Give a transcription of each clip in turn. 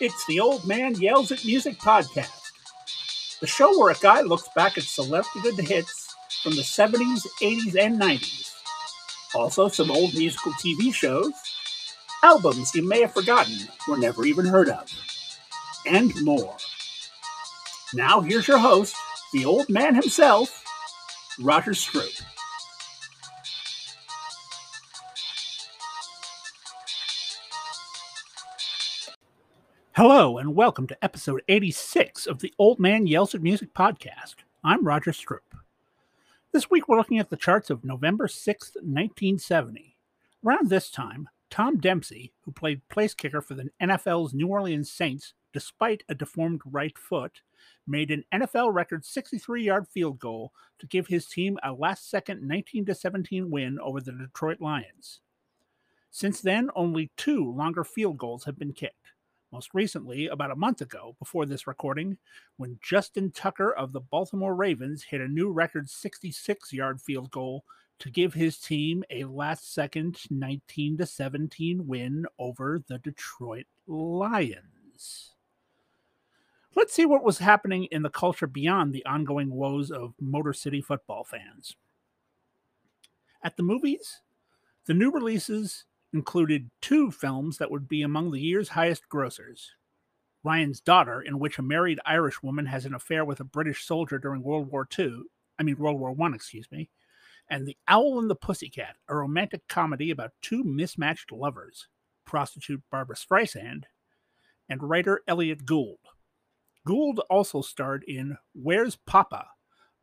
It's the Old Man Yells at Music podcast, the show where a guy looks back at selected hits from the 70s, 80s, and 90s. Also, some old musical TV shows, albums you may have forgotten or never even heard of, and more. Now, here's your host, the old man himself, Roger Stroop. Hello, and welcome to episode 86 of the Old Man Yells at Music podcast. I'm Roger Stroop. This week we're looking at the charts of November 6th, 1970. Around this time, Tom Dempsey, who played place kicker for the NFL's New Orleans Saints despite a deformed right foot, made an NFL record 63 yard field goal to give his team a last second 19 17 win over the Detroit Lions. Since then, only two longer field goals have been kicked most recently about a month ago before this recording, when Justin Tucker of the Baltimore Ravens hit a new record 66 yard field goal to give his team a last second 19 to 17 win over the Detroit Lions. Let's see what was happening in the culture beyond the ongoing woes of Motor City football fans. At the movies, the new releases included two films that would be among the year's highest grossers. Ryan's Daughter, in which a married Irish woman has an affair with a British soldier during World War II, I mean World War One, excuse me, and The Owl and the Pussycat, a romantic comedy about two mismatched lovers, prostitute Barbra Streisand and writer Elliott Gould. Gould also starred in Where's Papa,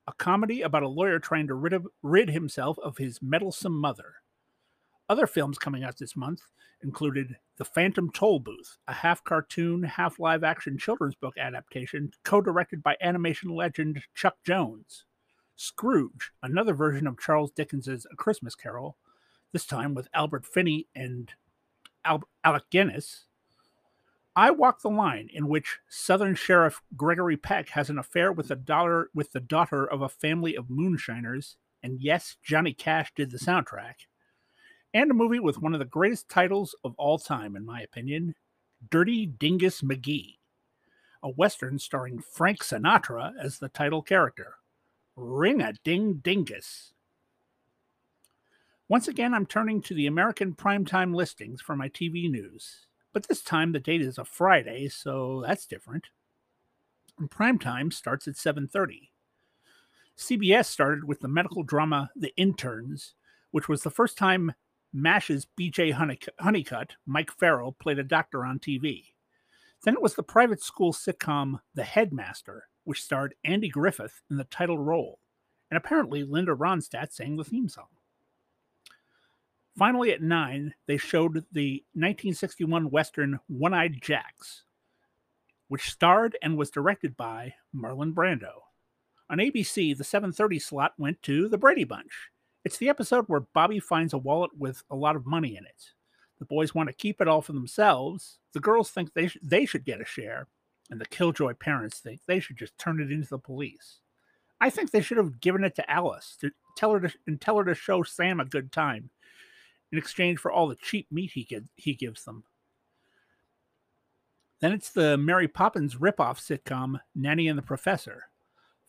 a comedy about a lawyer trying to rid, of, rid himself of his meddlesome mother. Other films coming out this month included The Phantom Toll Booth, a half cartoon, half live action children's book adaptation co directed by animation legend Chuck Jones. Scrooge, another version of Charles Dickens's A Christmas Carol, this time with Albert Finney and Al- Alec Guinness. I Walk the Line, in which Southern Sheriff Gregory Peck has an affair with daughter with the daughter of a family of moonshiners, and yes, Johnny Cash did the soundtrack and a movie with one of the greatest titles of all time, in my opinion Dirty Dingus McGee, a Western starring Frank Sinatra as the title character. Ring a ding dingus. Once again, I'm turning to the American primetime listings for my TV news, but this time the date is a Friday, so that's different. And primetime starts at 7:30. CBS started with the medical drama The Interns, which was the first time MASH's BJ Honeycutt, Mike Farrell, played a doctor on TV. Then it was the private school sitcom The Headmaster, which starred Andy Griffith in the title role, and apparently Linda Ronstadt sang the theme song. Finally, at 9, they showed the 1961 Western One Eyed Jacks, which starred and was directed by Marlon Brando. On ABC, the 7:30 slot went to The Brady Bunch, it's the episode where Bobby finds a wallet with a lot of money in it. The boys want to keep it all for themselves. The girls think they, sh- they should get a share. And the Killjoy parents think they should just turn it into the police. I think they should have given it to Alice to tell her to, and tell her to show Sam a good time in exchange for all the cheap meat he, get, he gives them. Then it's the Mary Poppins ripoff sitcom Nanny and the Professor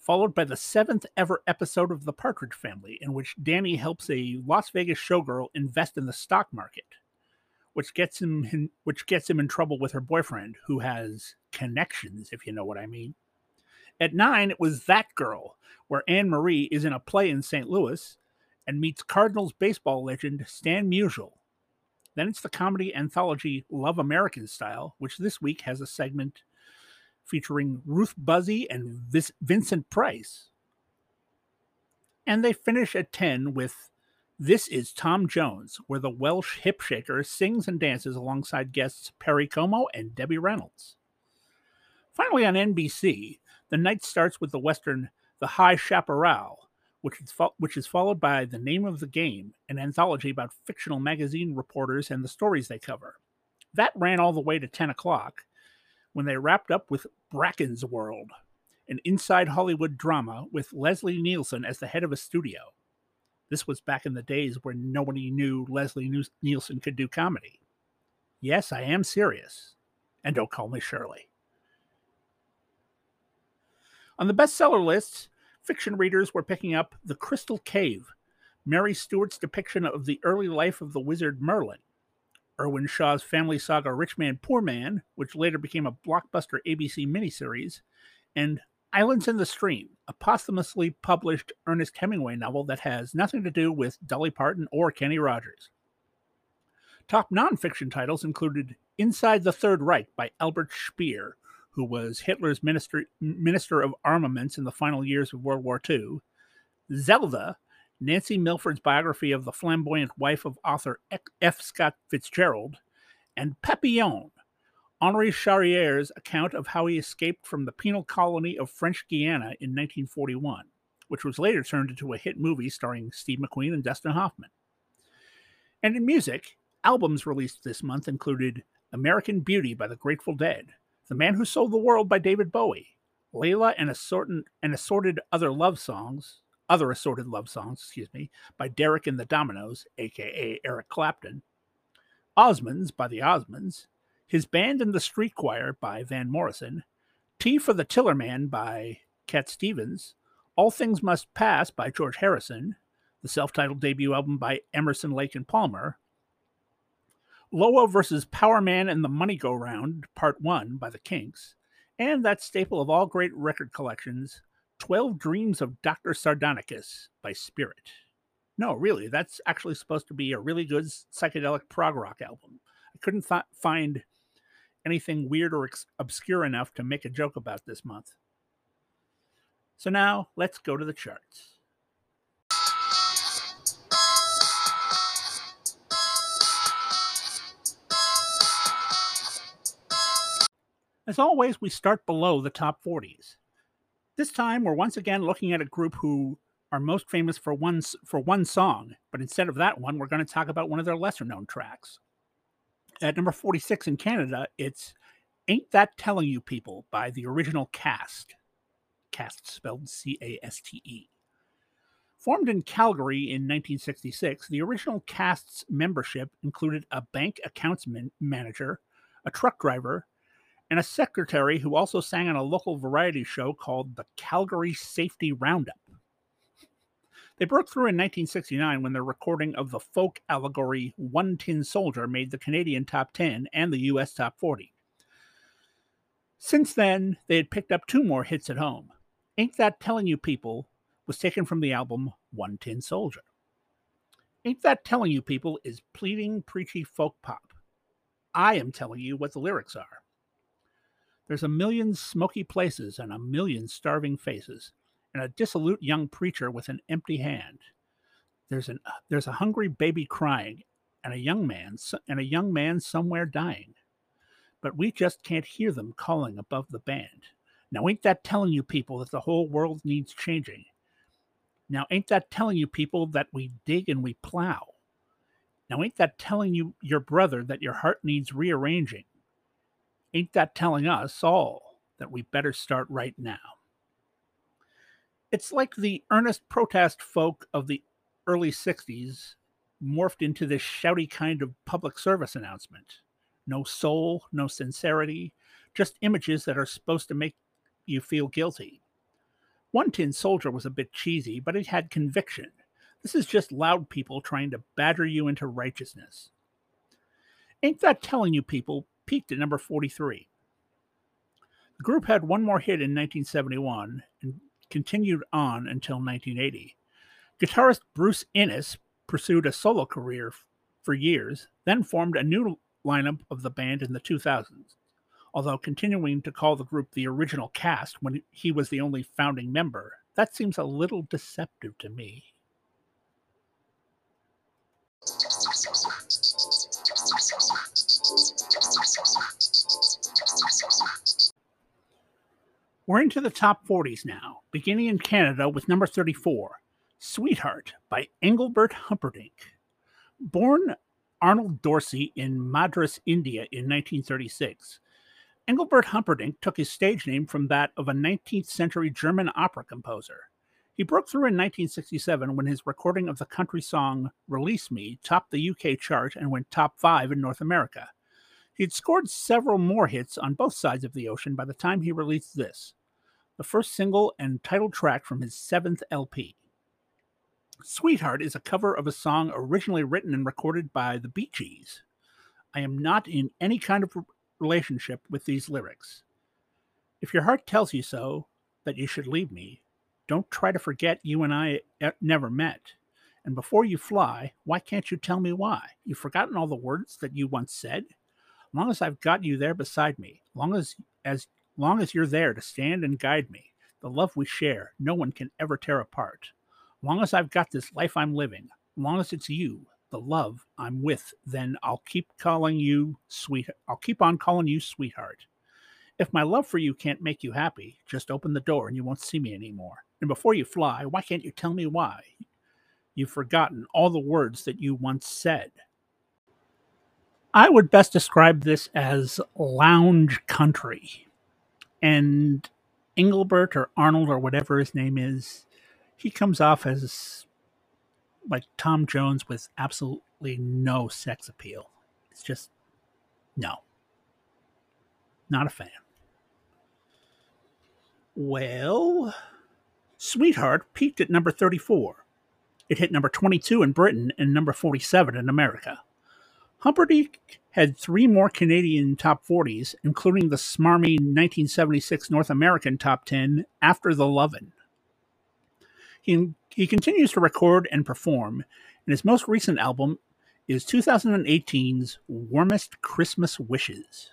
followed by the seventh ever episode of The Partridge Family, in which Danny helps a Las Vegas showgirl invest in the stock market, which gets him in, which gets him in trouble with her boyfriend, who has connections, if you know what I mean. At nine, it was That Girl, where Ann Marie is in a play in St. Louis and meets Cardinals baseball legend Stan Musial. Then it's the comedy anthology Love American Style, which this week has a segment featuring Ruth Buzzi and Vincent Price. And they finish at 10 with This is Tom Jones, where the Welsh hip shaker sings and dances alongside guests Perry Como and Debbie Reynolds. Finally, on NBC, the night starts with the Western The High Chaparral, which is, fo- which is followed by The Name of the Game, an anthology about fictional magazine reporters and the stories they cover. That ran all the way to 10 o'clock, when they wrapped up with Bracken's World, an inside Hollywood drama with Leslie Nielsen as the head of a studio. This was back in the days where nobody knew Leslie Nielsen could do comedy. Yes, I am serious. and Don't Call Me Shirley. On the bestseller lists, fiction readers were picking up The Crystal Cave, Mary Stewart's depiction of the early life of the wizard Merlin, Irwin Shaw's family saga Rich Man, Poor Man, which later became a blockbuster ABC miniseries, and Islands in the Stream, a posthumously published Ernest Hemingway novel that has nothing to do with Dolly Parton or Kenny Rogers. Top nonfiction titles included Inside the Third Reich by Albert Speer, who was Hitler's minister, minister of armaments in the final years of World War II, Zelda, Nancy Milford's biography of the flamboyant wife of author F. Scott Fitzgerald, and Papillon, Henri Charrière's account of how he escaped from the penal colony of French Guiana in 1941, which was later turned into a hit movie starring Steve McQueen and Dustin Hoffman. And in music, albums released this month included American Beauty by the Grateful Dead, The Man Who Sold the World by David Bowie, Layla and assorted, and assorted other love songs, other assorted love songs, excuse me, by Derek and the Dominos, aka Eric Clapton, Osmonds by the Osmonds, his Band and the Street Choir by Van Morrison, Tea for the Tillerman by Cat Stevens, All Things Must Pass by George Harrison, the self titled debut album by Emerson, Lake and Palmer, Lola versus Power Man and the Money Go Round, Part 1 by the Kinks, and that staple of all great record collections, 12 Dreams of Dr. Sardonicus by Spirit. No, really, that's actually supposed to be a really good psychedelic prog rock album. I couldn't th- find anything weird or ex- obscure enough to make a joke about this month. So now let's go to the charts. As always, we start below the top 40s. This time, we're once again looking at a group who are most famous for one for one song, but instead of that one, we're going to talk about one of their lesser known tracks. At number 46 in Canada, it's Ain't That Telling You People by the original caste. Cast spelled C A S T E. Formed in Calgary in 1966, the original caste's membership included a bank accounts man- manager, a truck driver, and a secretary who also sang on a local variety show called the Calgary Safety Roundup. They broke through in 1969 when their recording of the folk allegory One Tin Soldier made the Canadian top 10 and the US top 40. Since then, they had picked up two more hits at home. Ain't That Telling You People was taken from the album One Tin Soldier. Ain't That Telling You People is pleading, preachy folk pop. I am telling you what the lyrics are. There's a million smoky places and a million starving faces and a dissolute young preacher with an empty hand. There's an uh, there's a hungry baby crying, and a young man and a young man somewhere dying. But we just can't hear them calling above the band. Now ain't that telling you people that the whole world needs changing? Now ain't that telling you people that we dig and we plow? Now ain't that telling you your brother that your heart needs rearranging? Ain't that telling us all that we better start right now? it's like the earnest protest folk of the early 60s morphed into this shouty kind of public service announcement. No soul, no sincerity, just images that are supposed to make you feel guilty. One Tin Soldier was a bit cheesy, but it had conviction. This is just loud people trying to badger you into righteousness. Ain't That Telling You People peaked at number 43. The group had one more hit in 1971 and continued on until 1980. Guitarist Bruce Innes pursued a solo career for years, then formed a new lineup of the band in the 2000s, although continuing to call the group the original caste when he was the only founding member. That seems a little deceptive to me. We're into the top 40s now, beginning in Canada with number 34, Sweetheart by Engelbert Humperdinck. Born Arnold Dorsey in Madras, India in 1936, Engelbert Humperdinck took his stage name from that of a 19th century German opera composer. He broke through in 1967 when his recording of the country song Release Me topped the UK chart and went top five in North America. He'd scored several more hits on both sides of the ocean by the time he released this, the first single and title track from his seventh LP. Sweetheart is a cover of a song originally written and recorded by the Bee Gees. I am not in any kind of relationship with these lyrics. If your heart tells you so, that you should leave me, don't try to forget you and I eh, never met. And before you fly, why can't you tell me why? You've forgotten all the words that you once said? Long as I've got you there beside me, long as as long as you're there to stand and guide me, the love we share, no one can ever tear apart. Long as I've got this life I'm living, long as it's you, the love I'm with, then I'll keep calling you sweet. I'll keep on calling you sweetheart. If my love for you can't make you happy, just open the door and you won't see me anymore. And before you fly, why can't you tell me why? You've forgotten all the words that you once said. I would best describe this as lounge country. And Engelbert or Arnold or whatever his name is, he comes off as like Tom Jones with absolutely no sex appeal. It's just no. Not a fan. Well, Sweetheart peaked at number 34. It hit number 22 in Britain and number 47 in America. Humperdinck had three more Canadian top 40s, including the smarmy 1976 North American top 10 after the Lovin'. He, he continues to record and perform, and his most recent album is 2018's Warmest Christmas Wishes.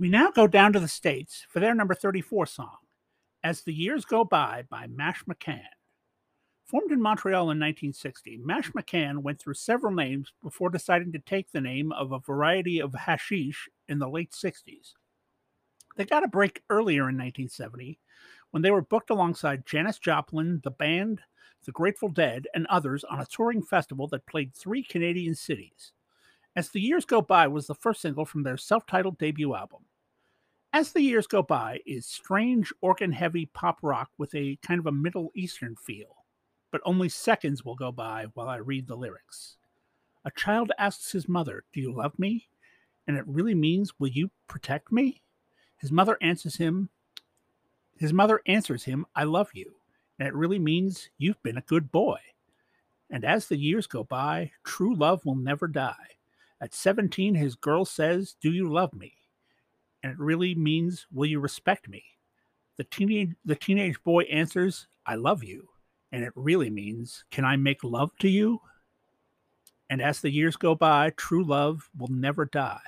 We now go down to the States for their number 34 song, As the Years Go By by Mashmakhan. Formed in Montreal in 1960, Mashmakhan went through several names before deciding to take the name of a variety of hashish in the late 60s. They got a break earlier in 1970 when they were booked alongside Janis Joplin, the band, the Grateful Dead, and others on a touring festival that played three Canadian cities. As the Years Go By was the first single from their self titled debut album. As the Years Go By is strange organ heavy pop rock with a kind of a Middle Eastern feel, but only seconds will go by while I read the lyrics. A child asks his mother, Do you love me? And it really means, Will you protect me? His mother answers him, His mother answers him, I love you. And it really means, You've been a good boy. And as the years go by, true love will never die. At 17, his girl says, Do you love me? And it really means, Will you respect me? The teenage, the teenage boy answers, I love you. And it really means, Can I make love to you? And as the years go by, true love will never die.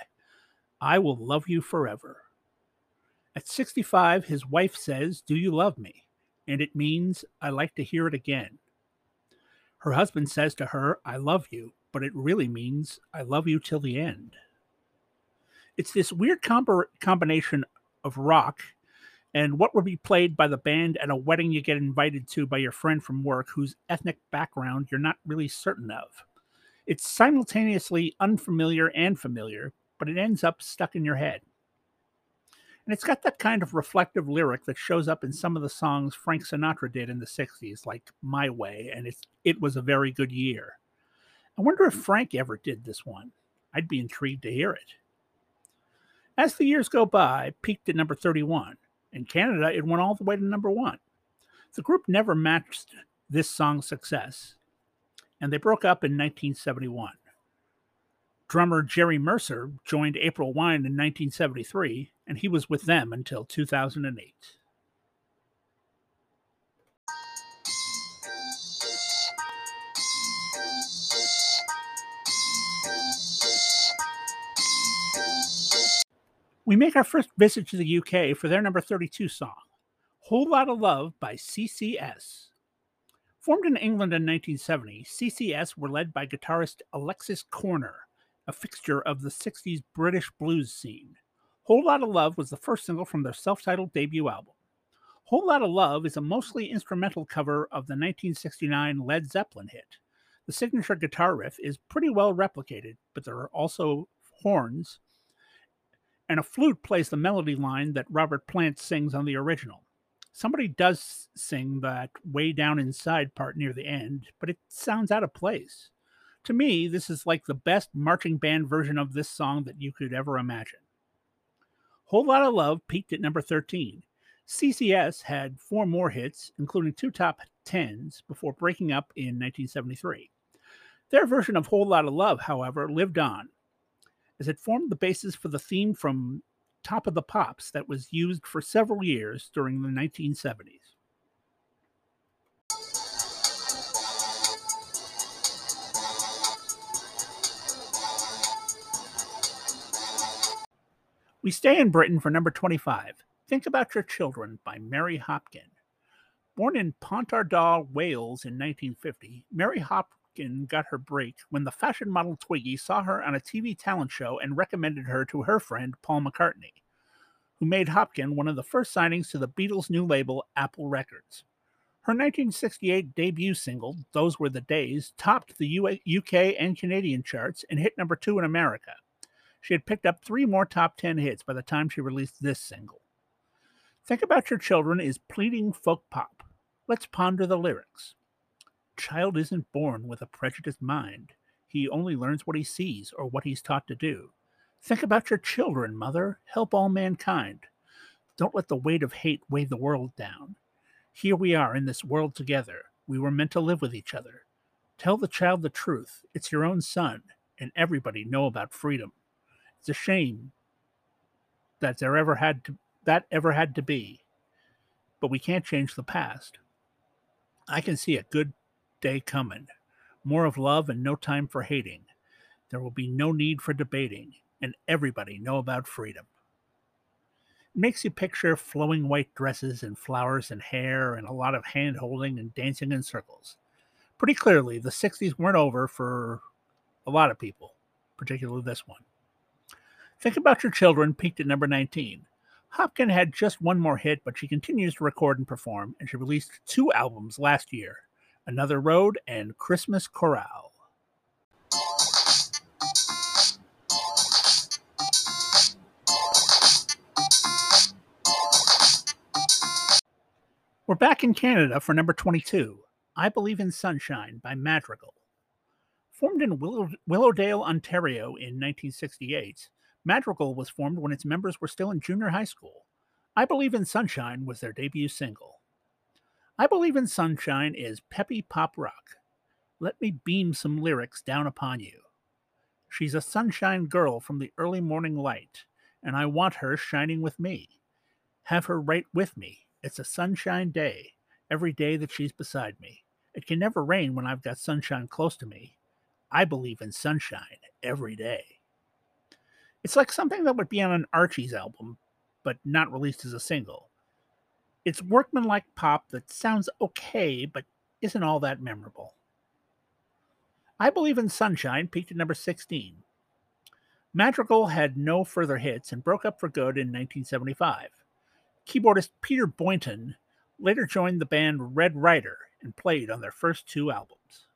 I will love you forever. At 65, his wife says, Do you love me? And it means, I like to hear it again. Her husband says to her, I love you, but it really means, I love you till the end it's this weird com- combination of rock and what would be played by the band at a wedding you get invited to by your friend from work whose ethnic background you're not really certain of. It's simultaneously unfamiliar and familiar, but it ends up stuck in your head. And it's got that kind of reflective lyric that shows up in some of the songs Frank Sinatra did in the 60s, like My Way, and it's, It Was a Very Good Year. I wonder if Frank ever did this one. I'd be intrigued to hear it. As the years go by, peaked at number 31. In Canada, it went all the way to number one. The group never matched this song's success, and they broke up in 1971. Drummer Jerry Mercer joined April Wine in 1973, and he was with them until 2008. We make our first visit to the UK for their number 32 song, Whole Lot of Love by CCS. Formed in England in 1970, CCS were led by guitarist Alexis Korner, a fixture of the 60s British blues scene. Whole Lot of Love was the first single from their self titled debut album. Whole Lot of Love is a mostly instrumental cover of the 1969 Led Zeppelin hit. The signature guitar riff is pretty well replicated, but there are also horns and a flute plays the melody line that Robert Plant sings on the original. Somebody does sing that way down inside part near the end, but it sounds out of place. To me, this is like the best marching band version of this song that you could ever imagine. Whole Lot of Love peaked at number 13. CCS had four more hits, including two top tens, before breaking up in 1973. Their version of Whole Lot of Love, however, lived on, as it formed the basis for the theme from Top of the Pops that was used for several years during the 1970s. We stay in Britain for number 25. Think About Your Children by Mary Hopkin. Born in Pontardawe, Wales in 1950, Mary Hopkin got her break when the fashion model Twiggy saw her on a TV talent show and recommended her to her friend Paul McCartney, who made Hopkin one of the first signings to the Beatles' new label, Apple Records. Her 1968 debut single, Those Were the Days, topped the UK and Canadian charts and hit number two in America. She had picked up three more top 10 hits by the time she released this single. Think About Your Children is pleading folk pop. Let's ponder the lyrics. Child isn't born with a prejudiced mind. He only learns what he sees or what he's taught to do. Think about your children, mother. Help all mankind. Don't let the weight of hate weigh the world down. Here we are in this world together. We were meant to live with each other. Tell the child the truth. It's your own son, and everybody know about freedom. It's a shame that there ever had to that ever had to be. But we can't change the past. I can see a good day coming. More of love and no time for hating. There will be no need for debating, and everybody know about freedom. It makes you picture flowing white dresses and flowers and hair and a lot of hand holding and dancing in circles. Pretty clearly, the 60s weren't over for a lot of people, particularly this one. Think About Your Children peaked at number 19. Hopkin had just one more hit, but she continues to record and perform, and she released two albums last year Another Road and Christmas Chorale. We're back in Canada for number 22 I Believe in Sunshine by Madrigal. Formed in Willow- Willowdale, Ontario in 1968, Madrigal was formed when its members were still in junior high school. I Believe in Sunshine was their debut single. I Believe in Sunshine is peppy pop rock. Let me beam some lyrics down upon you. She's a sunshine girl from the early morning light, and I want her shining with me. Have her right with me. It's a sunshine day, every day that she's beside me. It can never rain when I've got sunshine close to me. I believe in sunshine every day. It's like something that would be on an Archie's album, but not released as a single. It's workmanlike pop that sounds okay, but isn't all that memorable. I Believe in Sunshine peaked at number 16. Madrigal had no further hits and broke up for good in 1975. Keyboardist Peter Boynton later joined the band Red Rider and played on their first two albums.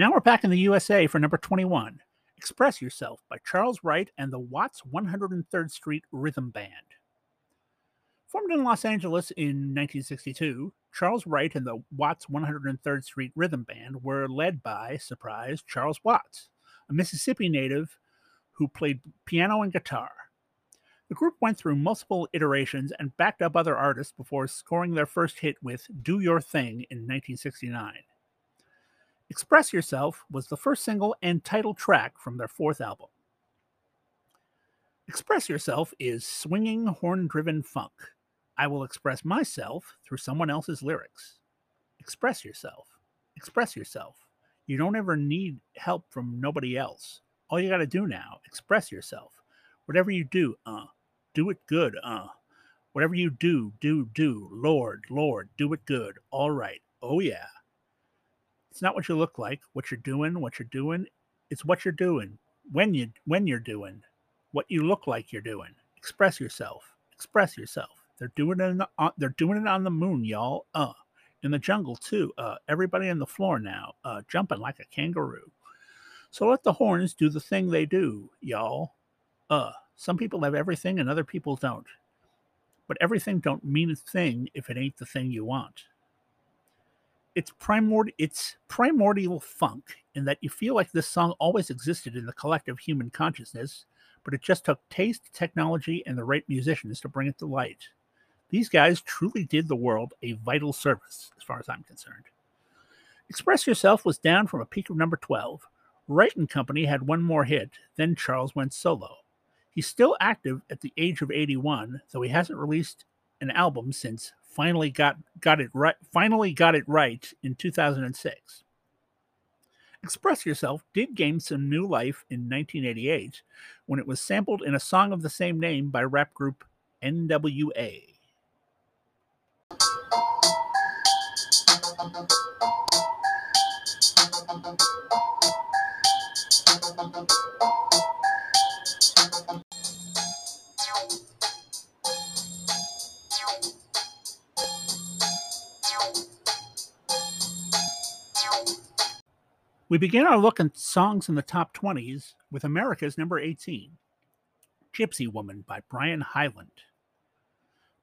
Now we're back in the USA for number 21 Express Yourself by Charles Wright and the Watts 103rd Street Rhythm Band. Formed in Los Angeles in 1962, Charles Wright and the Watts 103rd Street Rhythm Band were led by, surprise, Charles Watts, a Mississippi native who played piano and guitar. The group went through multiple iterations and backed up other artists before scoring their first hit with Do Your Thing in 1969. Express Yourself was the first single and title track from their fourth album. Express Yourself is swinging, horn driven funk. I will express myself through someone else's lyrics. Express yourself. Express yourself. You don't ever need help from nobody else. All you got to do now, express yourself. Whatever you do, uh, do it good, uh. Whatever you do, do, do. Lord, Lord, do it good. All right. Oh, yeah. It's not what you look like, what you're doing, what you're doing. It's what you're doing. When you when you're doing, what you look like you're doing. Express yourself. Express yourself. They're doing it. On the, uh, they're doing it on the moon, y'all. Uh, in the jungle too. Uh, everybody on the floor now, uh, jumping like a kangaroo. So let the horns do the thing they do, y'all. Uh, some people have everything and other people don't. But everything don't mean a thing if it ain't the thing you want. It's primordial it's primordial funk in that you feel like this song always existed in the collective human consciousness, but it just took taste, technology, and the right musicians to bring it to light. These guys truly did the world a vital service, as far as I'm concerned. Express Yourself was down from a peak of number 12. Wright and Company had one more hit, then Charles went solo. He's still active at the age of 81, though he hasn't released an album since finally got got it right finally got it right in 2006. Express Yourself did gain some new life in 1988 when it was sampled in a song of the same name by rap group NWA. We begin our look at songs in the top 20s with America's number 18, Gypsy Woman by Brian Hyland.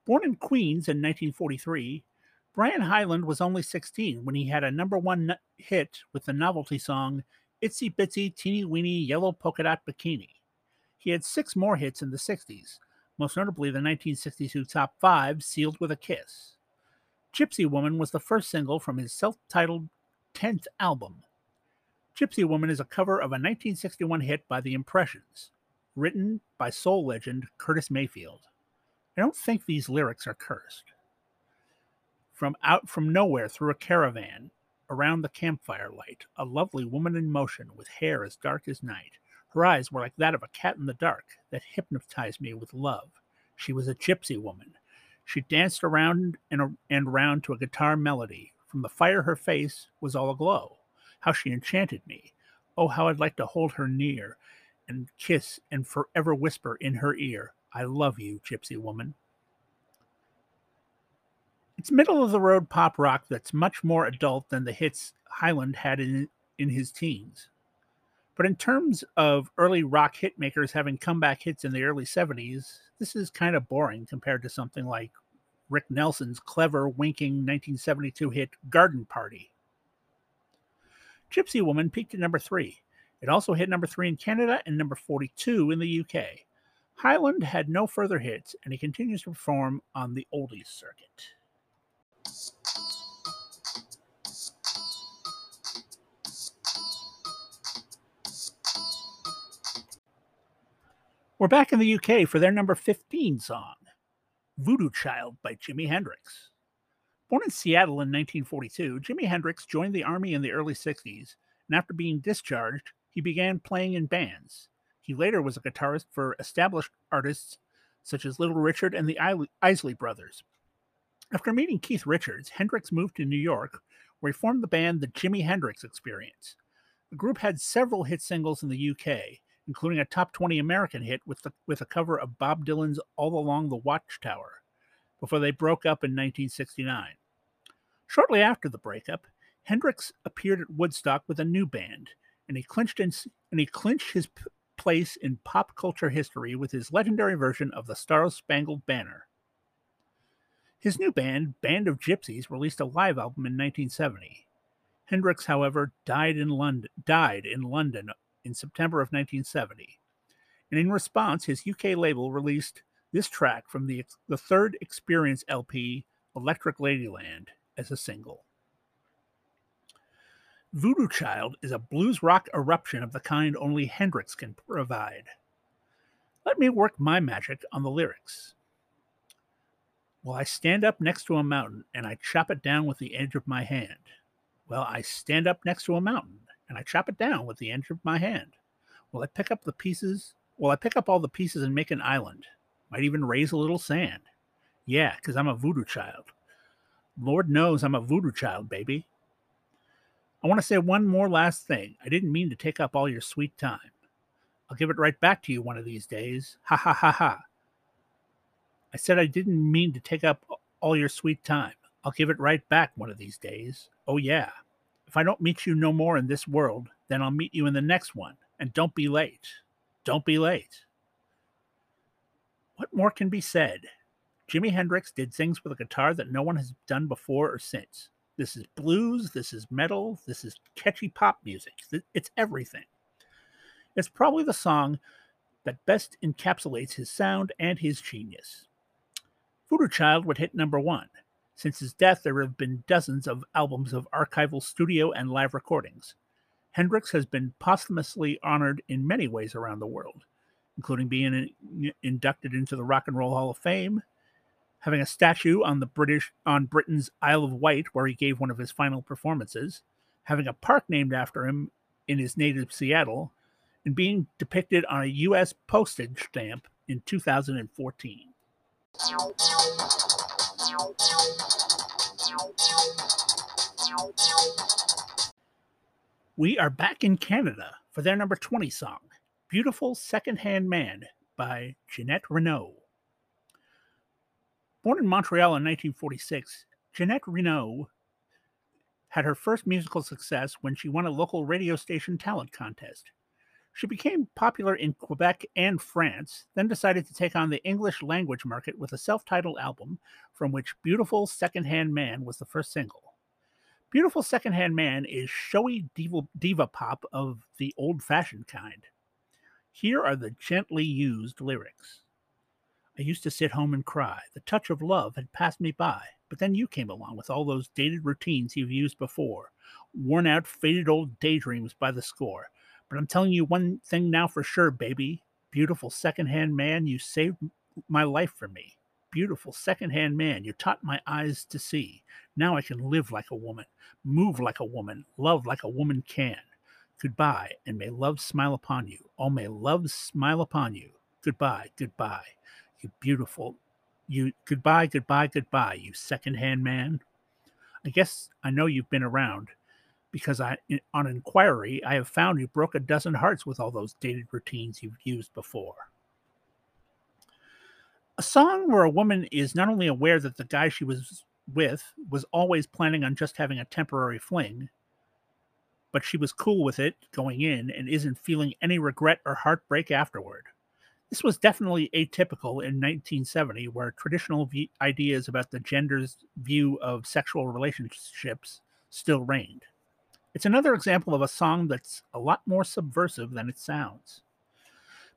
Born in Queens in 1943, Brian Hyland was only 16 when he had a number one hit with the novelty song Itsy Bitsy Teeny Weeny Yellow Polka Dot Bikini. He had six more hits in the 60s, most notably the 1962 top five, Sealed with a Kiss. Gypsy Woman was the first single from his self titled 10th album. Gypsy Woman is a cover of a 1961 hit by The Impressions, written by soul legend Curtis Mayfield. I don't think these lyrics are cursed. From out from nowhere through a caravan, around the campfire light, a lovely woman in motion with hair as dark as night. Her eyes were like that of a cat in the dark that hypnotized me with love. She was a gypsy woman. She danced around and, and round to a guitar melody. From the fire, her face was all aglow. How she enchanted me. Oh, how I'd like to hold her near and kiss and forever whisper in her ear, I love you, gypsy woman. It's middle of the road pop rock that's much more adult than the hits Hyland had in, in his teens. But in terms of early rock hitmakers having comeback hits in the early 70s, this is kind of boring compared to something like Rick Nelson's clever, winking 1972 hit Garden Party. Gypsy Woman peaked at number three. It also hit number three in Canada and number 42 in the UK. Hyland had no further hits, and he continues to perform on the oldies circuit. We're back in the UK for their number 15 song, Voodoo Child by Jimi Hendrix. Born in Seattle in 1942, Jimi Hendrix joined the Army in the early 60s, and after being discharged, he began playing in bands. He later was a guitarist for established artists such as Little Richard and the Isley Brothers. After meeting Keith Richards, Hendrix moved to New York, where he formed the band The Jimi Hendrix Experience. The group had several hit singles in the UK, including a top 20 American hit with, the, with a cover of Bob Dylan's All Along the Watchtower before they broke up in 1969. Shortly after the breakup, Hendrix appeared at Woodstock with a new band, and he clinched in, and he clinched his p- place in pop culture history with his legendary version of the Star Spangled Banner. His new band, Band of Gypsys, released a live album in 1970. Hendrix, however, died in London, died in London in September of 1970. And in response, his UK label released this track from the, the third Experience LP, Electric Ladyland, as a single. Voodoo Child is a blues rock eruption of the kind only Hendrix can provide. Let me work my magic on the lyrics. Well, I stand up next to a mountain and I chop it down with the edge of my hand. Well, I stand up next to a mountain and I chop it down with the edge of my hand. Well, I pick up the pieces. Well, I pick up all the pieces and make an island. Might even raise a little sand. Yeah, because I'm a voodoo child. Lord knows I'm a voodoo child, baby. I want to say one more last thing. I didn't mean to take up all your sweet time. I'll give it right back to you one of these days. Ha ha ha ha. I said I didn't mean to take up all your sweet time. I'll give it right back one of these days. Oh, yeah. If I don't meet you no more in this world, then I'll meet you in the next one. And don't be late. Don't be late. What more can be said? Jimi Hendrix did things with a guitar that no one has done before or since. This is blues, this is metal, this is catchy pop music. It's everything. It's probably the song that best encapsulates his sound and his genius. Voodoo Child would hit number one. Since his death, there have been dozens of albums of archival studio and live recordings. Hendrix has been posthumously honored in many ways around the world, including being inducted into the Rock and Roll Hall of Fame, having a statue on the British on Britain's Isle of Wight where he gave one of his final performances, having a park named after him in his native Seattle, and being depicted on a US postage stamp in 2014. We are back in Canada for their number 20 song, Beautiful Secondhand Man by Ginette Reno. Born in Montreal in 1946, Ginette Reno had her first musical success when she won a local radio station talent contest. She became popular in Quebec and France, then decided to take on the English language market with a self titled album from which Beautiful Secondhand Man was the first single. Beautiful Secondhand Man is showy diva, diva pop of the old fashioned kind. Here are the gently used lyrics. I used to sit home and cry. The touch of love had passed me by. But then you came along with all those dated routines you've used before, worn out, faded old daydreams by the score. But I'm telling you one thing now for sure, baby. Beautiful secondhand man, you saved my life for me. Beautiful secondhand man, you taught my eyes to see. Now I can live like a woman, move like a woman, love like a woman can. Goodbye, and may love smile upon you. Oh, may love smile upon you. Goodbye, goodbye you beautiful, you goodbye, goodbye, goodbye, you secondhand man. I guess I know you've been around because I, on inquiry, I have found you broke a dozen hearts with all those dated routines you've used before. A song where a woman is not only aware that the guy she was with was always planning on just having a temporary fling, but she was cool with it going in and isn't feeling any regret or heartbreak afterward. This was definitely atypical in 1970, where traditional v- ideas about the gender's view of sexual relationships still reigned. It's another example of a song that's a lot more subversive than it sounds.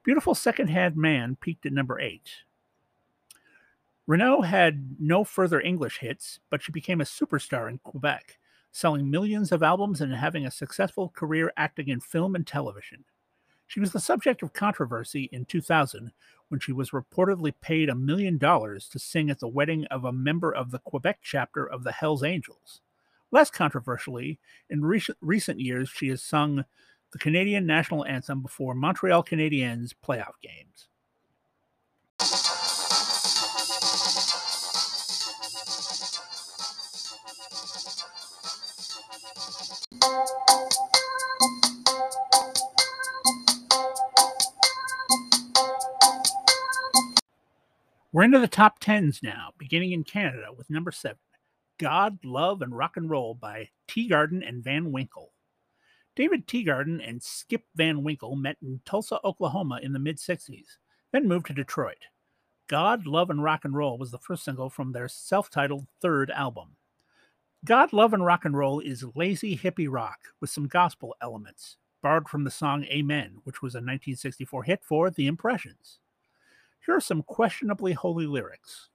Beautiful Secondhand Man peaked at number eight. Reno had no further English hits, but she became a superstar in Quebec, selling millions of albums and having a successful career acting in film and television. She was the subject of controversy in 2000 when she was reportedly paid a million dollars to sing at the wedding of a member of the Quebec chapter of the Hells Angels. Less controversially, in recent, recent years, she has sung the Canadian national anthem before Montreal Canadiens playoff games. We're into the top tens now, beginning in Canada with number seven God, Love, and Rock and Roll by Teagarden and Van Winkle. David Teagarden and Skip Van Winkle met in Tulsa, Oklahoma in the mid 60s, then moved to Detroit. God, Love, and Rock and Roll was the first single from their self titled third album. God, Love, and Rock and Roll is lazy hippie rock with some gospel elements, borrowed from the song Amen, which was a 1964 hit for The Impressions. Here are some questionably holy lyrics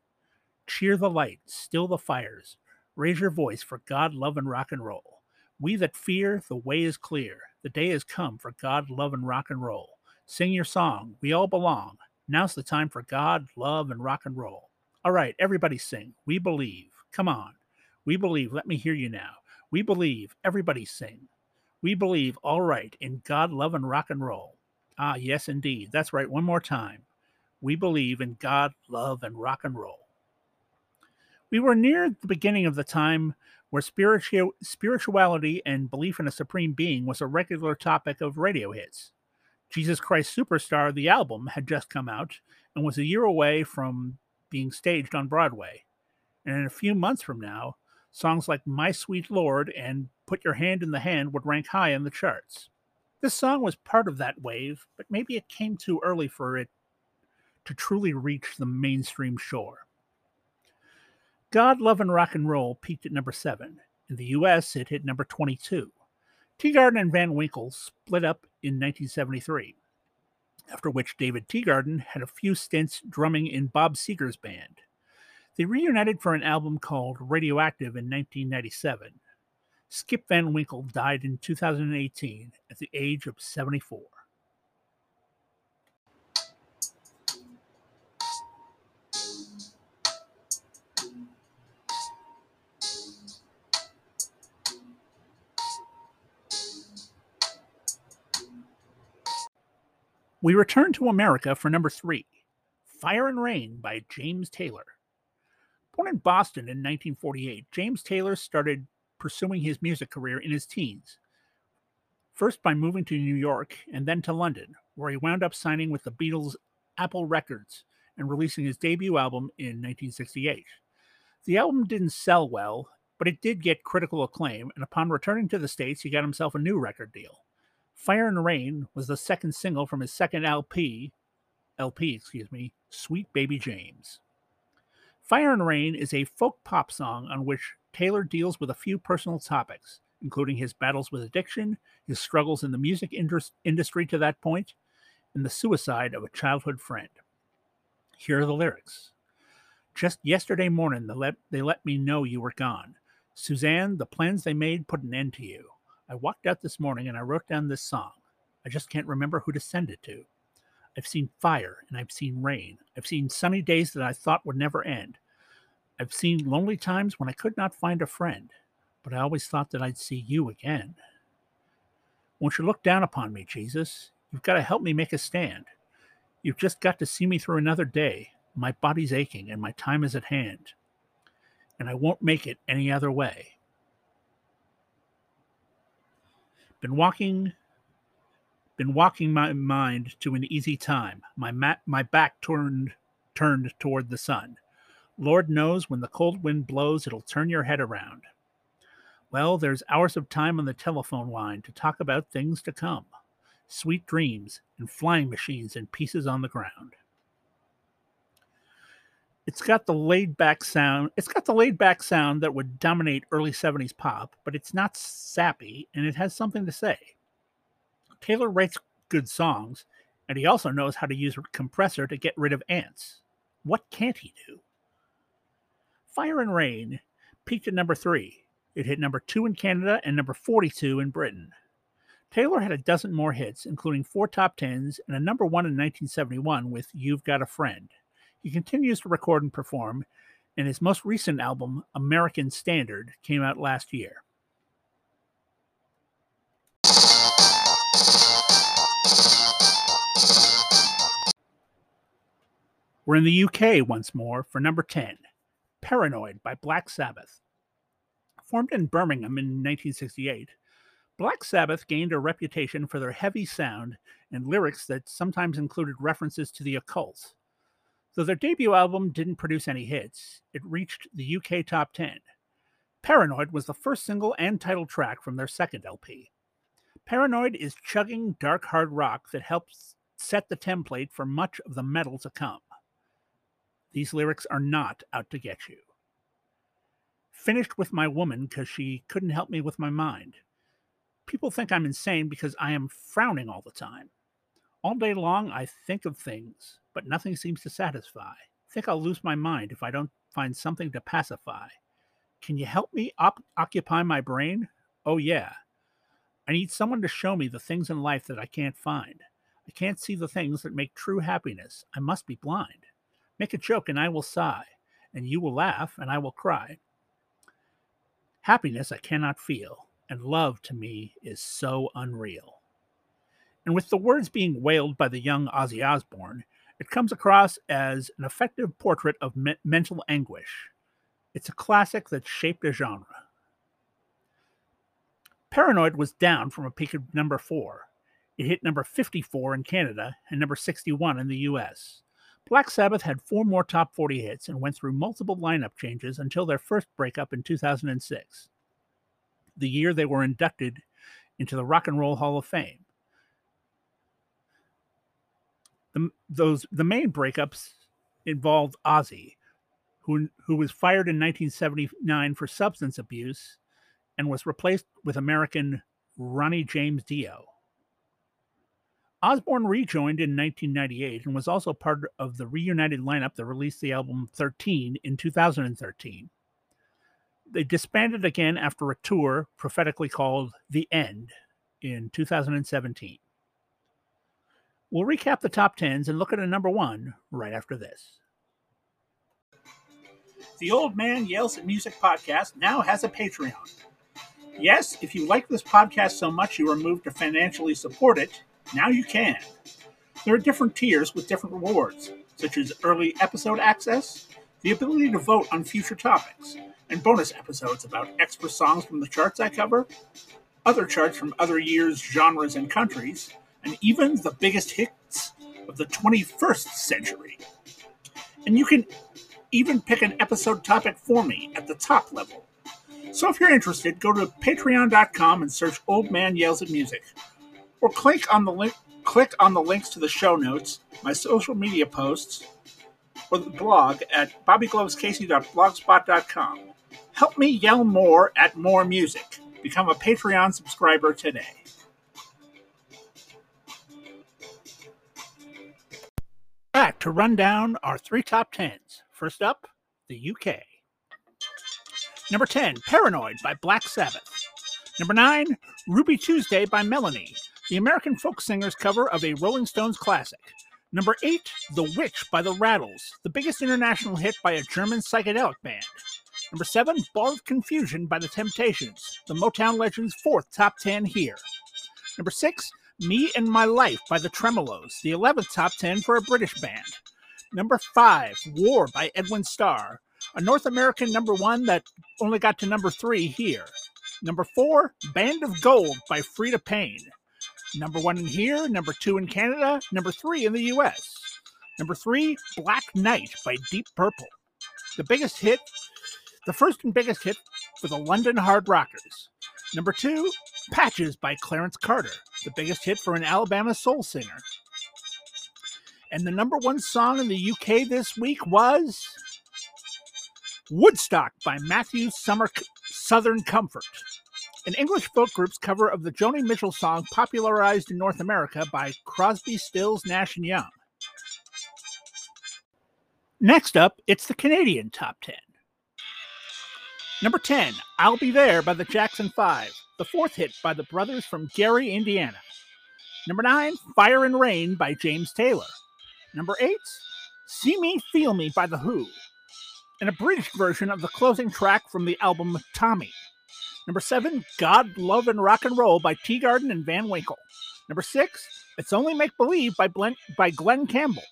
Cheer the light, still the fires, raise your voice for God, love, and rock and roll. We that fear, the way is clear. The day has come for God, love, and rock and roll. Sing your song, we all belong. Now's the time for God, love, and rock and roll. All right, everybody sing. We believe. Come on. We believe. Let me hear you now. We believe. Everybody sing. We believe, all right, in God, love, and rock and roll. Ah, yes, indeed. That's right. One more time. We believe in God, love, and rock and roll. We were near the beginning of the time where spiritu- spirituality and belief in a supreme being was a regular topic of radio hits. Jesus Christ Superstar, the album, had just come out and was a year away from being staged on Broadway. And in a few months from now, Songs like My Sweet Lord and Put Your Hand in the Hand would rank high in the charts. This song was part of that wave, but maybe it came too early for it to truly reach the mainstream shore. God, Love, and Rock and Roll peaked at number 7. In the US, it hit number 22. Teegarden and Van Winkle split up in 1973, after which David Teegarden had a few stints drumming in Bob Seger's band. They reunited for an album called Radioactive in 1997. Skip Van Winkle died in 2018 at the age of 74. We return to America for number three Fire and Rain by James Taylor. Born in Boston in 1948, James Taylor started pursuing his music career in his teens. First by moving to New York and then to London, where he wound up signing with the Beatles' Apple Records and releasing his debut album in 1968. The album didn't sell well, but it did get critical acclaim, and upon returning to the States, he got himself a new record deal. Fire and Rain was the second single from his second LP, LP, excuse me, Sweet Baby James. Fire and Rain is a folk pop song on which Taylor deals with a few personal topics, including his battles with addiction, his struggles in the music industry to that point, and the suicide of a childhood friend. Here are the lyrics. Just yesterday morning, they let, they let me know you were gone. Suzanne, the plans they made put an end to you. I walked out this morning and I wrote down this song. I just can't remember who to send it to. I've seen fire and I've seen rain. I've seen sunny days that I thought would never end. I've seen lonely times when I could not find a friend, but I always thought that I'd see you again. Won't you look down upon me, Jesus? You've got to help me make a stand. You've just got to see me through another day. My body's aching and my time is at hand. And I won't make it any other way. Been walking been walking my mind to an easy time, my ma- my back turned turned toward the sun. Lord knows when the cold wind blows it'll turn your head around. Well, there's hours of time on the telephone line to talk about things to come. Sweet dreams and flying machines and pieces on the ground. It's got the laid back sound. It's got the laid back sound that would dominate early 70s pop, but it's not sappy and it has something to say. Taylor writes good songs, and he also knows how to use a compressor to get rid of ants. What can't he do? Fire and Rain peaked at number three. It hit number two in Canada and number 42 in Britain. Taylor had a dozen more hits, including four top tens and a number one in 1971 with You've Got a Friend. He continues to record and perform, and his most recent album, American Standard, came out last year. We're in the UK once more for number 10, Paranoid by Black Sabbath. Formed in Birmingham in 1968, Black Sabbath gained a reputation for their heavy sound and lyrics that sometimes included references to the occult. Though their debut album didn't produce any hits, it reached the UK top 10. Paranoid was the first single and title track from their second LP. Paranoid is chugging dark hard rock that helps set the template for much of the metal to come. These lyrics are not out to get you. Finished with my woman because she couldn't help me with my mind. People think I'm insane because I am frowning all the time. All day long, I think of things, but nothing seems to satisfy. Think I'll lose my mind if I don't find something to pacify. Can you help me op- occupy my brain? Oh, yeah. I need someone to show me the things in life that I can't find. I can't see the things that make true happiness. I must be blind. Make a joke and I will sigh, and you will laugh and I will cry. Happiness I cannot feel, and love to me is so unreal. And with the words being wailed by the young Ozzy Osbourne, it comes across as an effective portrait of me- mental anguish. It's a classic that shaped a genre. Paranoid was down from a peak of number four. It hit number 54 in Canada and number 61 in the US. Black Sabbath had four more top 40 hits and went through multiple lineup changes until their first breakup in 2006, the year they were inducted into the Rock and Roll Hall of Fame. The, those the main breakups involved Ozzy, who who was fired in 1979 for substance abuse and was replaced with American Ronnie James Dio. Osbourne rejoined in 1998 and was also part of the reunited lineup that released the album 13 in 2013. They disbanded again after a tour prophetically called The End in 2017. We'll recap the top 10s and look at a number one right after this. The Old Man Yells at Music podcast now has a Patreon. Yes, if you like this podcast so much you are moved to financially support it, now you can. There are different tiers with different rewards, such as early episode access, the ability to vote on future topics, and bonus episodes about extra songs from the charts I cover, other charts from other years, genres, and countries, and even the biggest hits of the 21st century. And you can even pick an episode topic for me at the top level. So if you're interested, go to patreon.com and search Old Man Yells at Music or click on the link click on the links to the show notes, my social media posts, or the blog at bobbyglovescasey.blogspot.com. Help me yell more at more music. Become a Patreon subscriber today. Back to run down our three top tens. First up, the UK. Number 10, Paranoid by Black Sabbath. Number 9, Ruby Tuesday by Melanie the American folk singer's cover of a Rolling Stones classic. Number 8, The Witch by the Rattles, the biggest international hit by a German psychedelic band. Number 7, Ball of Confusion by the Temptations, the Motown Legends' fourth top 10 here. Number 6, Me and My Life by the Tremeloes, the 11th top 10 for a British band. Number 5, War by Edwin Starr, a North American number 1 that only got to number 3 here. Number 4, Band of Gold by Freda Payne. Number one in here, number two in Canada, number three in the US. Number three, Black Knight by Deep Purple. The biggest hit, the first and biggest hit for the London Hard Rockers. Number two, Patches by Clarence Carter, the biggest hit for an Alabama soul singer. And the number one song in the UK this week was Woodstock by Matthew Summer Southern Comfort an English folk group's cover of the Joni Mitchell song popularized in North America by Crosby, Stills, Nash and Young. Next up, it's the Canadian top 10. Number 10, I'll Be There by the Jackson 5, the fourth hit by the brothers from Gary, Indiana. Number 9, Fire and Rain by James Taylor. Number 8, See Me, Feel Me by The Who, an abridged version of the closing track from the album Tommy Number seven, God, Love, and Rock and Roll by Teegarden and Van Winkle. Number six, It's Only Make Believe by, Glenn, by Glen Campbell,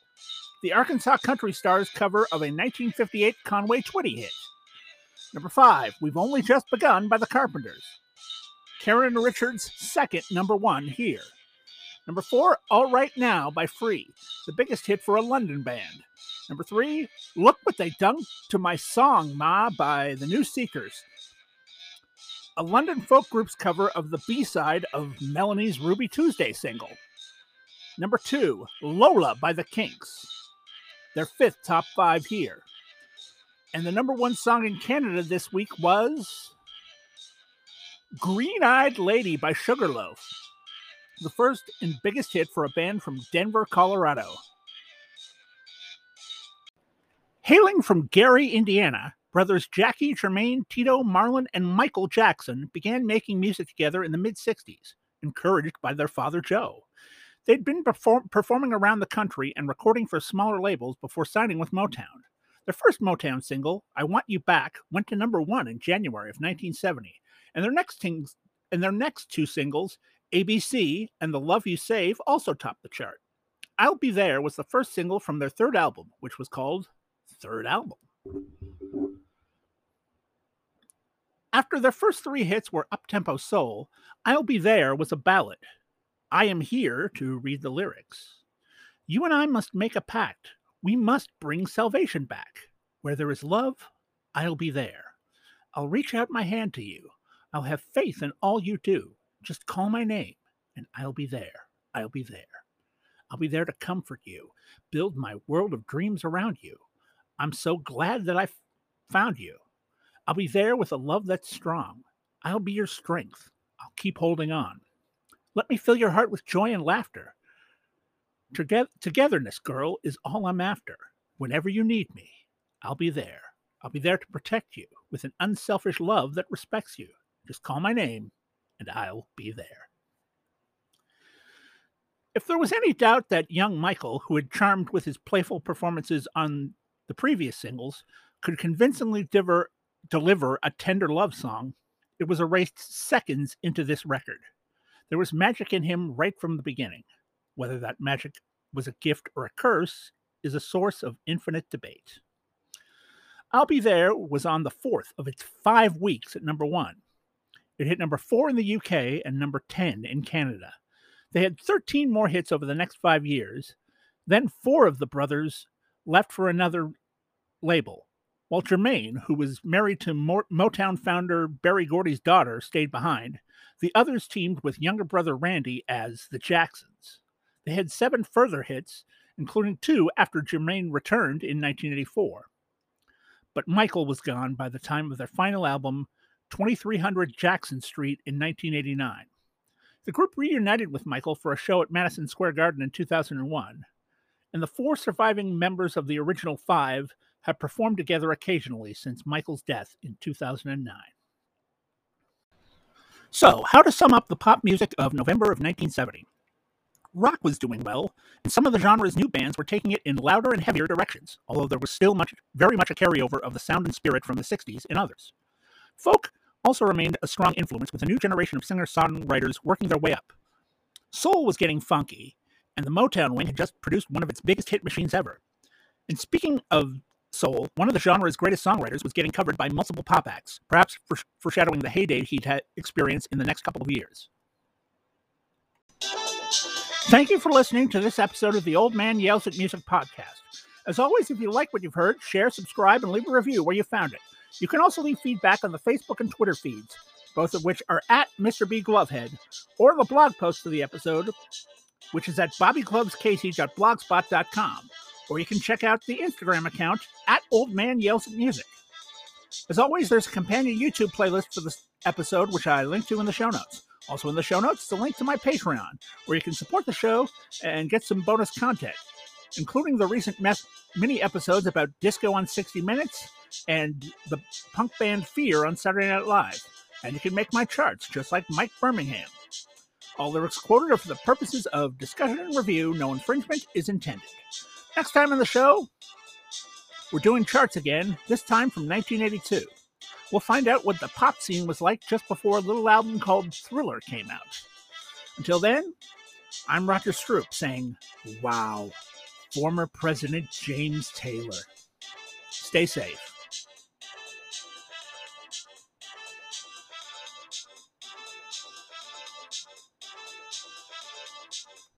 the Arkansas Country Stars cover of a 1958 Conway Twitty hit. Number five, We've Only Just Begun by the Carpenters. Karen Richards' second number one here. Number four, All Right Now by Free, the biggest hit for a London band. Number three, Look What They Done to My Song, Ma by the New Seekers, a London folk group's cover of the B side of Melanie's Ruby Tuesday single. Number two, Lola by the Kinks, their fifth top five here. And the number one song in Canada this week was Green Eyed Lady by Sugarloaf, the first and biggest hit for a band from Denver, Colorado. Hailing from Gary, Indiana, Brothers Jackie, Jermaine, Tito, Marlon, and Michael Jackson began making music together in the mid 60s, encouraged by their father Joe. They'd been perform- performing around the country and recording for smaller labels before signing with Motown. Their first Motown single, I Want You Back, went to number one in January of 1970, and their next, ting- and their next two singles, ABC and The Love You Save, also topped the chart. I'll Be There was the first single from their third album, which was called Third Album. After their first three hits were uptempo soul, I'll Be There was a ballad. I am here to read the lyrics. You and I must make a pact. We must bring salvation back. Where there is love, I'll be there. I'll reach out my hand to you. I'll have faith in all you do. Just call my name, and I'll be there. I'll be there. I'll be there to comfort you, build my world of dreams around you. I'm so glad that I found you. I'll be there with a love that's strong. I'll be your strength. I'll keep holding on. Let me fill your heart with joy and laughter. Togetherness, girl, is all I'm after. Whenever you need me, I'll be there. I'll be there to protect you with an unselfish love that respects you. Just call my name, and I'll be there. If there was any doubt that young Michael, who had charmed with his playful performances on the previous singles, could convincingly diver, deliver a tender love song, it was erased seconds into this record. There was magic in him right from the beginning. Whether that magic was a gift or a curse is a source of infinite debate. I'll Be There was on the fourth of its five weeks at number one. It hit number four in the UK and number 10 in Canada. They had 13 more hits over the next five years. Then four of the brothers left for another label, while Jermaine, who was married to Motown founder Berry Gordy's daughter, stayed behind. The others teamed with younger brother Randy as the Jacksons. They had seven further hits, including two after Jermaine returned in 1984. But Michael was gone by the time of their final album, 2300 Jackson Street, in 1989. The group reunited with Michael for a show at Madison Square Garden in 2001, and the four surviving members of the original five have performed together occasionally since Michael's death in 2009. So, how to sum up the pop music of November of 1970? rock was doing well, and some of the genre's new bands were taking it in louder and heavier directions, although there was still much, very much a carryover of the sound and spirit from the 60s in others. Folk also remained a strong influence, with a new generation of singer songwriters working their way up. Soul was getting funky, and the Motown wing had just produced one of its biggest hit machines ever. And speaking of soul, one of the genre's greatest songwriters was getting covered by multiple pop acts, perhaps foreshadowing the heyday he'd experienced in the next couple of years. Thank you for listening to this episode of the Old Man Yells at Music podcast. As always, if you like what you've heard, share, subscribe, and leave a review where you found it. You can also leave feedback on the Facebook and Twitter feeds, both of which are at Mr. B Glovehead, or the blog post for the episode, which is at bobbyglovescasey.blogspot.com, or you can check out the Instagram account at Old Man Yells at Music. As always, there's a companion YouTube playlist for this episode, which I link to in the show notes. Also, in the show notes, the link to my Patreon, where you can support the show and get some bonus content, including the recent mini episodes about disco on 60 Minutes and the punk band Fear on Saturday Night Live. And you can make my charts just like Mike Birmingham. All lyrics quoted are for the purposes of discussion and review. No infringement is intended. Next time on the show, we're doing charts again, this time from 1982. We'll find out what the pop scene was like just before a little album called Thriller came out. Until then, I'm Roger Stroop saying, Wow, former President James Taylor. Stay safe.